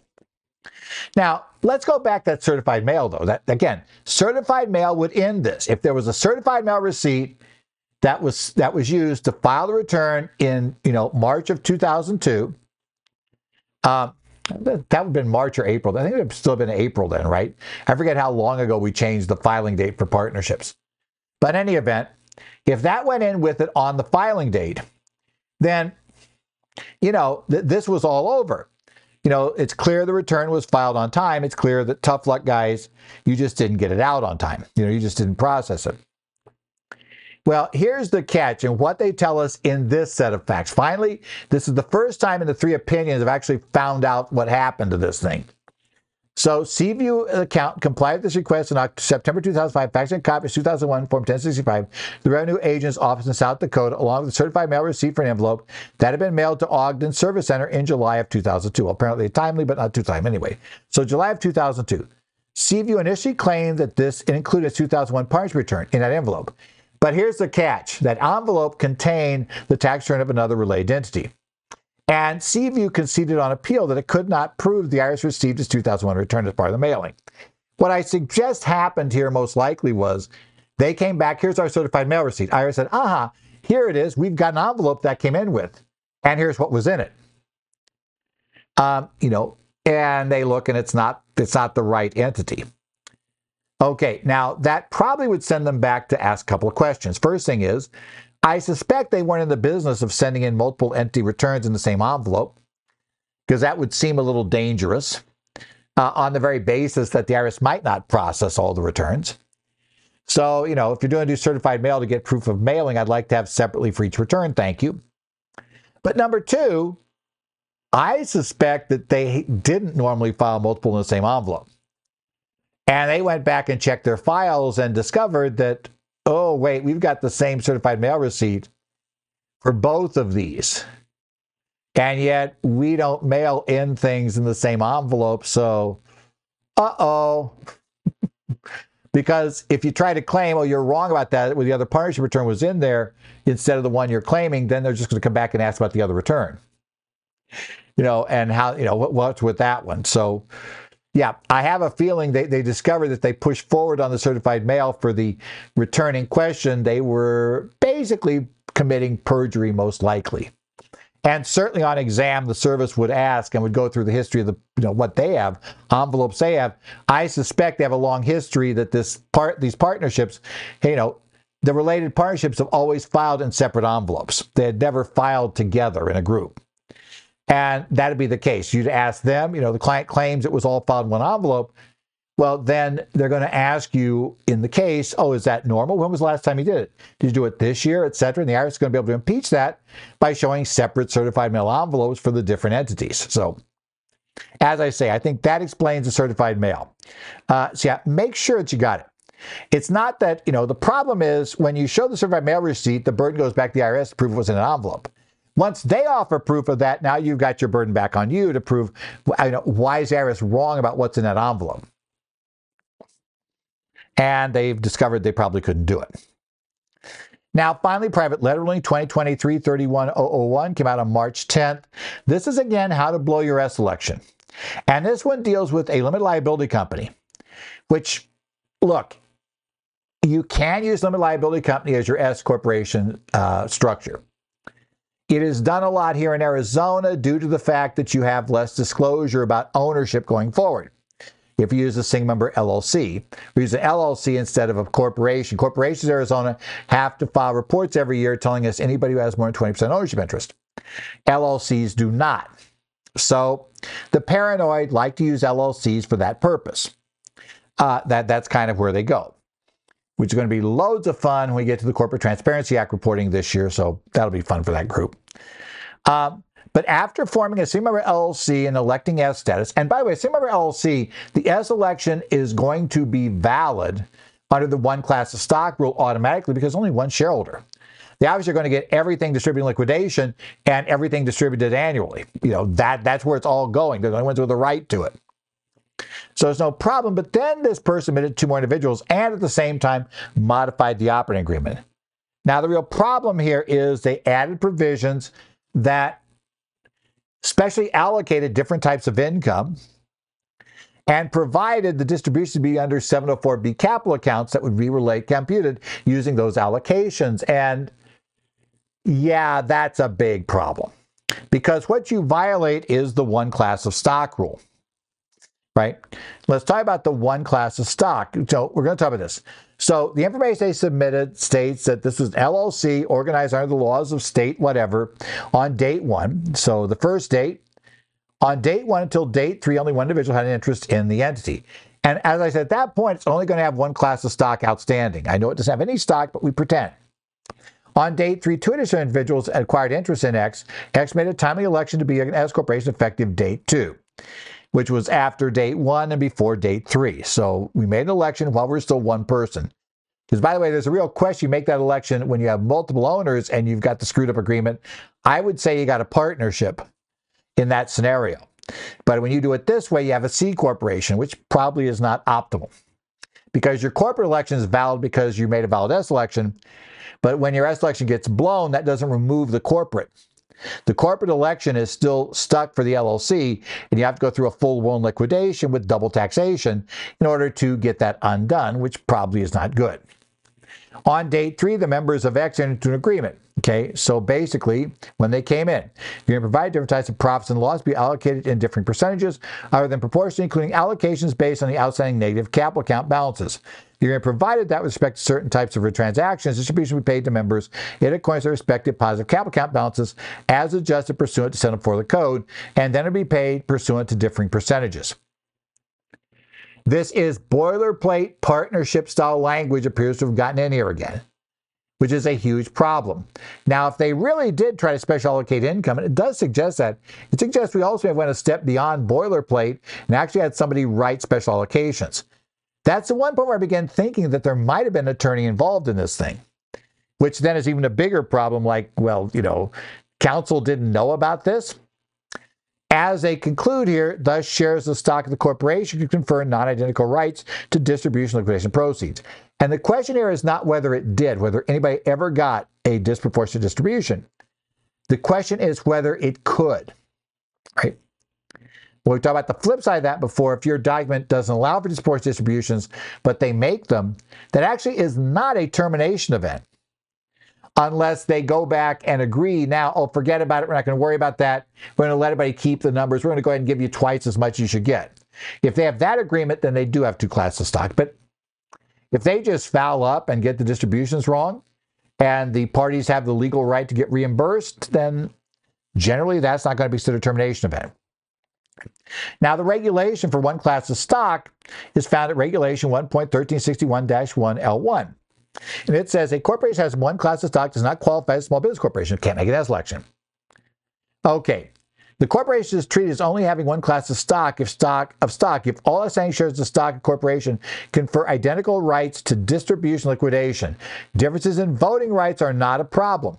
Now, let's go back to that certified mail, though. That again, certified mail would end this. If there was a certified mail receipt that was that was used to file the return in you know March of 2002, um, that would have been March or April. I think it would have still been April then, right? I forget how long ago we changed the filing date for partnerships. But in any event, if that went in with it on the filing date, then you know th- this was all over you know, it's clear the return was filed on time. It's clear that tough luck guys, you just didn't get it out on time. You know, you just didn't process it. Well, here's the catch and what they tell us in this set of facts. Finally, this is the first time in the three opinions I've actually found out what happened to this thing. So Seaview account complied with this request in September 2005, faxing and copies 2001 Form 1065, the Revenue Agent's Office in South Dakota, along with a certified mail receipt for an envelope that had been mailed to Ogden Service Center in July of 2002. Apparently timely, but not too time anyway. So July of 2002. Seaview initially claimed that this included a 2001 partnership return in that envelope. But here's the catch that envelope contained the tax return of another related entity. And Seaview conceded on appeal that it could not prove the IRS received its 2001 return as part of the mailing. What I suggest happened here most likely was they came back, here's our certified mail receipt. IRS said, aha, here it is. We've got an envelope that came in with, and here's what was in it. Um, you know, and they look and it's not it's not the right entity. Okay, now that probably would send them back to ask a couple of questions. First thing is, I suspect they weren't in the business of sending in multiple empty returns in the same envelope, because that would seem a little dangerous uh, on the very basis that the IRS might not process all the returns. So, you know, if you're doing do certified mail to get proof of mailing, I'd like to have separately for each return. Thank you. But number two, I suspect that they didn't normally file multiple in the same envelope. And they went back and checked their files and discovered that oh, wait, we've got the same certified mail receipt for both of these. And yet we don't mail in things in the same envelope. So, uh oh. because if you try to claim, oh, you're wrong about that, well, the other partnership return was in there instead of the one you're claiming, then they're just going to come back and ask about the other return. You know, and how, you know, what, what's with that one. So, yeah, I have a feeling they, they discovered that they pushed forward on the certified mail for the returning question. They were basically committing perjury, most likely. And certainly on exam, the service would ask and would go through the history of the you know what they have, envelopes they have. I suspect they have a long history that this part these partnerships, you know, the related partnerships have always filed in separate envelopes. They had never filed together in a group. And that'd be the case. You'd ask them, you know, the client claims it was all filed in one envelope. Well, then they're going to ask you in the case, oh, is that normal? When was the last time you did it? Did you do it this year, et cetera? And the IRS is going to be able to impeach that by showing separate certified mail envelopes for the different entities. So, As I say, I think that explains the certified mail. Uh, so yeah, make sure that you got it. It's not that, you know, the problem is when you show the certified mail receipt, the burden goes back to the IRS to prove it was in an envelope. Once they offer proof of that, now you've got your burden back on you to prove you know, why is IRS wrong about what's in that envelope. And they've discovered they probably couldn't do it. Now, finally, private letter ruling 2023 31001 came out on March 10th. This is again how to blow your S election. And this one deals with a limited liability company, which, look, you can use limited liability company as your S corporation uh, structure. It is done a lot here in Arizona due to the fact that you have less disclosure about ownership going forward. If you use a single member LLC, we use an LLC instead of a corporation. Corporations in Arizona have to file reports every year telling us anybody who has more than 20% ownership interest. LLCs do not. So the paranoid like to use LLCs for that purpose. Uh, that, that's kind of where they go which is going to be loads of fun when we get to the Corporate Transparency Act reporting this year. So that'll be fun for that group. Um, but after forming a member LLC and electing S status, and by the way, single member LLC, the S election is going to be valid under the one class of stock rule automatically because only one shareholder. They obviously are going to get everything distributed in liquidation and everything distributed annually. You know, that that's where it's all going. They're the only ones with the right to it. So there's no problem. But then this person admitted two more individuals and at the same time modified the operating agreement. Now, the real problem here is they added provisions that specially allocated different types of income and provided the distribution to be under 704B capital accounts that would be relate computed using those allocations. And yeah, that's a big problem because what you violate is the one class of stock rule right? Let's talk about the one class of stock. So we're going to talk about this. So the information they submitted states that this is LLC organized under the laws of state whatever on date one. So the first date, on date one until date three, only one individual had an interest in the entity. And as I said, at that point, it's only going to have one class of stock outstanding. I know it doesn't have any stock, but we pretend. On date three, two additional individuals acquired interest in X. X made a timely election to be an S corporation effective date two which was after date one and before date three. So we made an election while we are still one person. Because, by the way, there's a real question. You make that election when you have multiple owners and you've got the screwed up agreement. I would say you got a partnership in that scenario. But when you do it this way, you have a C corporation, which probably is not optimal. Because your corporate election is valid because you made a valid S election. But when your S election gets blown, that doesn't remove the corporate. The corporate election is still stuck for the LLC, and you have to go through a full blown liquidation with double taxation in order to get that undone, which probably is not good. On date three, the members of X entered into an agreement. Okay, so basically, when they came in, you're going to provide different types of profits and losses be allocated in different percentages, other than proportionally, including allocations based on the outstanding negative capital account balances. You're going to provide that with respect to certain types of transactions, distribution will be paid to members in accordance with respective positive capital account balances as adjusted pursuant to 704 the code, and then it'll be paid pursuant to differing percentages. This is boilerplate partnership style language appears to have gotten in here again, which is a huge problem. Now, if they really did try to special allocate income, and it does suggest that, it suggests we also have went a step beyond boilerplate and actually had somebody write special allocations. That's the one point where I began thinking that there might have been an attorney involved in this thing, which then is even a bigger problem. Like, well, you know, counsel didn't know about this. As they conclude here, thus shares of stock of the corporation can confer non identical rights to distribution liquidation proceeds. And the question here is not whether it did, whether anybody ever got a disproportionate distribution. The question is whether it could, right? We talked about the flip side of that before. If your document doesn't allow for disproportionate distributions, but they make them, that actually is not a termination event unless they go back and agree now, oh, forget about it. We're not going to worry about that. We're going to let everybody keep the numbers. We're going to go ahead and give you twice as much as you should get. If they have that agreement, then they do have two classes of stock. But if they just foul up and get the distributions wrong and the parties have the legal right to get reimbursed, then generally that's not going to be considered a termination event. Now, the regulation for one class of stock is found at Regulation 1.1361-1L1. And it says a corporation has one class of stock does not qualify as a small business corporation. Can't make it as election. Okay. The corporation is treated as only having one class of stock if stock of stock if all outstanding shares of stock of corporation confer identical rights to distribution liquidation. Differences in voting rights are not a problem.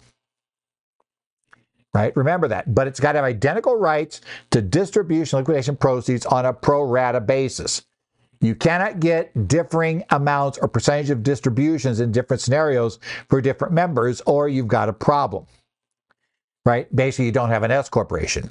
Right? Remember that. But it's got to have identical rights to distribution liquidation proceeds on a pro rata basis. You cannot get differing amounts or percentage of distributions in different scenarios for different members, or you've got a problem. Right? Basically, you don't have an S corporation.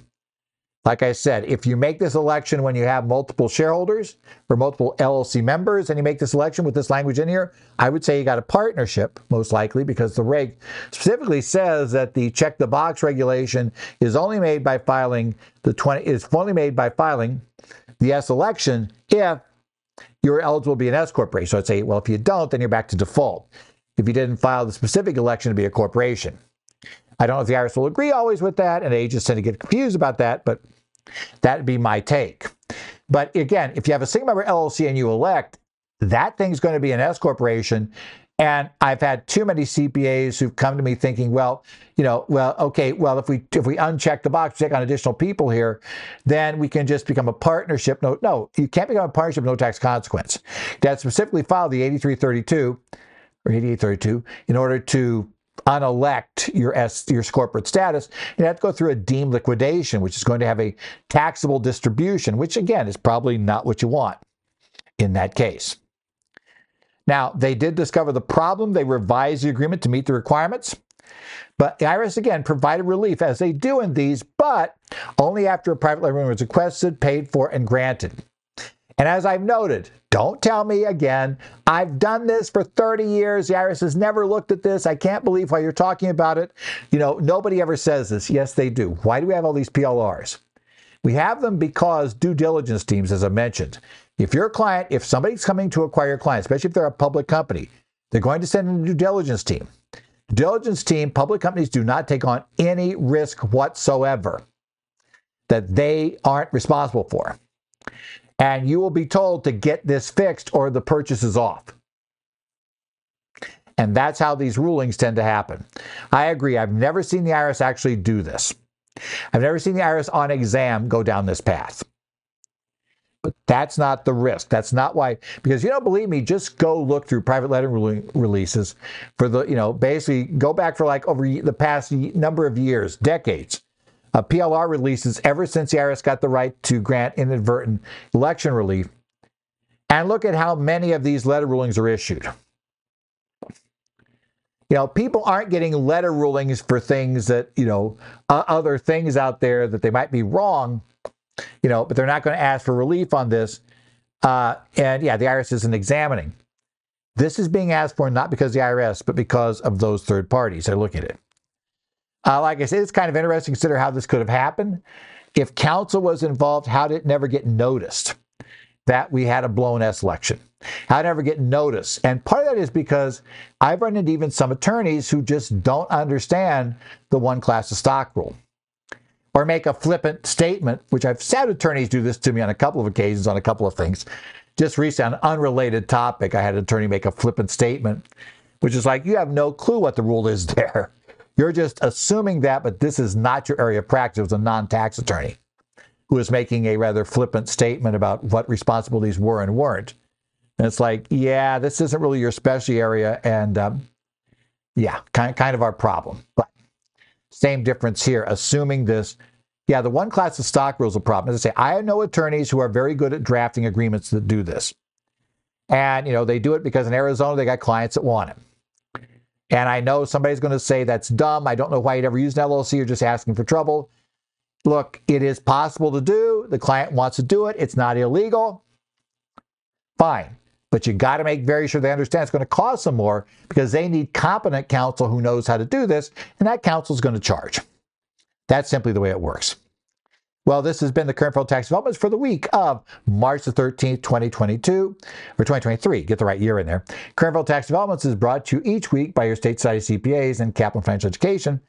Like I said, if you make this election when you have multiple shareholders or multiple LLC members and you make this election with this language in here, I would say you got a partnership, most likely, because the reg specifically says that the check the box regulation is only made by filing the 20 is only made by filing the S election if you're eligible to be an S corporation. So I'd say, well, if you don't, then you're back to default. If you didn't file the specific election to be a corporation. I don't know if the IRS will agree always with that, and agents tend to get confused about that, but that'd be my take. But again, if you have a single member LLC and you elect, that thing's going to be an S corporation. And I've had too many CPAs who've come to me thinking, well, you know, well, okay, well, if we if we uncheck the box, check on additional people here, then we can just become a partnership. No, no, you can't become a partnership, no tax consequence. That specifically filed the 8332 or 8832 in order to unelect your S, your corporate status, you have to go through a deemed liquidation, which is going to have a taxable distribution, which again is probably not what you want in that case. Now, they did discover the problem. They revised the agreement to meet the requirements. But the IRS again provided relief as they do in these, but only after a private loan was requested, paid for, and granted. And as I've noted, don't tell me again. I've done this for 30 years. The IRS has never looked at this. I can't believe why you're talking about it. You know, nobody ever says this. Yes, they do. Why do we have all these PLRs? We have them because due diligence teams, as I mentioned, if your client, if somebody's coming to acquire a client, especially if they're a public company, they're going to send in a due diligence team. Diligence team, public companies do not take on any risk whatsoever that they aren't responsible for and you will be told to get this fixed or the purchase is off. And that's how these rulings tend to happen. I agree. I've never seen the IRS actually do this. I've never seen the IRS on exam go down this path. But that's not the risk. That's not why, because you don't believe me, just go look through private letter releases for the, you know, basically go back for like over the past number of years, decades uh, PLR releases ever since the IRS got the right to grant inadvertent election relief. And look at how many of these letter rulings are issued. You know, people aren't getting letter rulings for things that, you know, uh, other things out there that they might be wrong, you know, but they're not going to ask for relief on this. Uh, and yeah, the IRS isn't examining. This is being asked for not because the IRS, but because of those third parties. They're looking at it. Uh, like I said, it's kind of interesting to consider how this could have happened. If counsel was involved, how did it never get noticed that we had a blown S election? How did it never get noticed? And part of that is because I've run into even some attorneys who just don't understand the one class of stock rule or make a flippant statement, which I've had attorneys do this to me on a couple of occasions on a couple of things. Just recently, on an unrelated topic, I had an attorney make a flippant statement, which is like, you have no clue what the rule is there. You're just assuming that, but this is not your area of practice. It was a non tax attorney who was making a rather flippant statement about what responsibilities were and weren't. And it's like, yeah, this isn't really your specialty area. And um, yeah, kind, kind of our problem. But same difference here, assuming this. Yeah, the one class of stock rules a problem. As I say, I know attorneys who are very good at drafting agreements that do this. And, you know, they do it because in Arizona, they got clients that want it. And I know somebody's going to say that's dumb. I don't know why you'd ever use an LLC. You're just asking for trouble. Look, it is possible to do. The client wants to do it. It's not illegal. Fine. But you got to make very sure they understand it's going to cost them more because they need competent counsel who knows how to do this, and that counsel is going to charge. That's simply the way it works. Well, this has been the current tax developments for the week of March the 13th, 2022, or 2023. Get the right year in there. Current tax developments is brought to you each week by your state society CPAs and Kaplan Financial Education.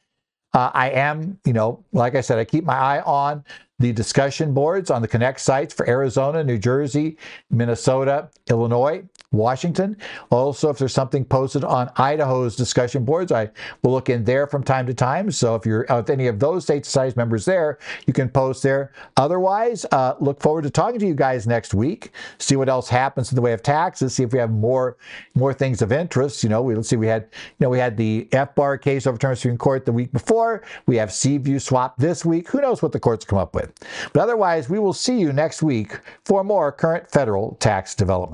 Uh, I am, you know, like I said, I keep my eye on the discussion boards on the Connect sites for Arizona, New Jersey, Minnesota, Illinois, Washington. Also, if there's something posted on Idaho's discussion boards, I will look in there from time to time. So if you're with any of those state society members there, you can post there. Otherwise, uh, look forward to talking to you guys next week. See what else happens in the way of taxes. See if we have more more things of interest. You know, we let's see. We had you know we had the FBAR case overturned Supreme Court the week before. We have Seaview swap this week. Who knows what the courts come up with? But otherwise, we will see you next week for more current federal tax development.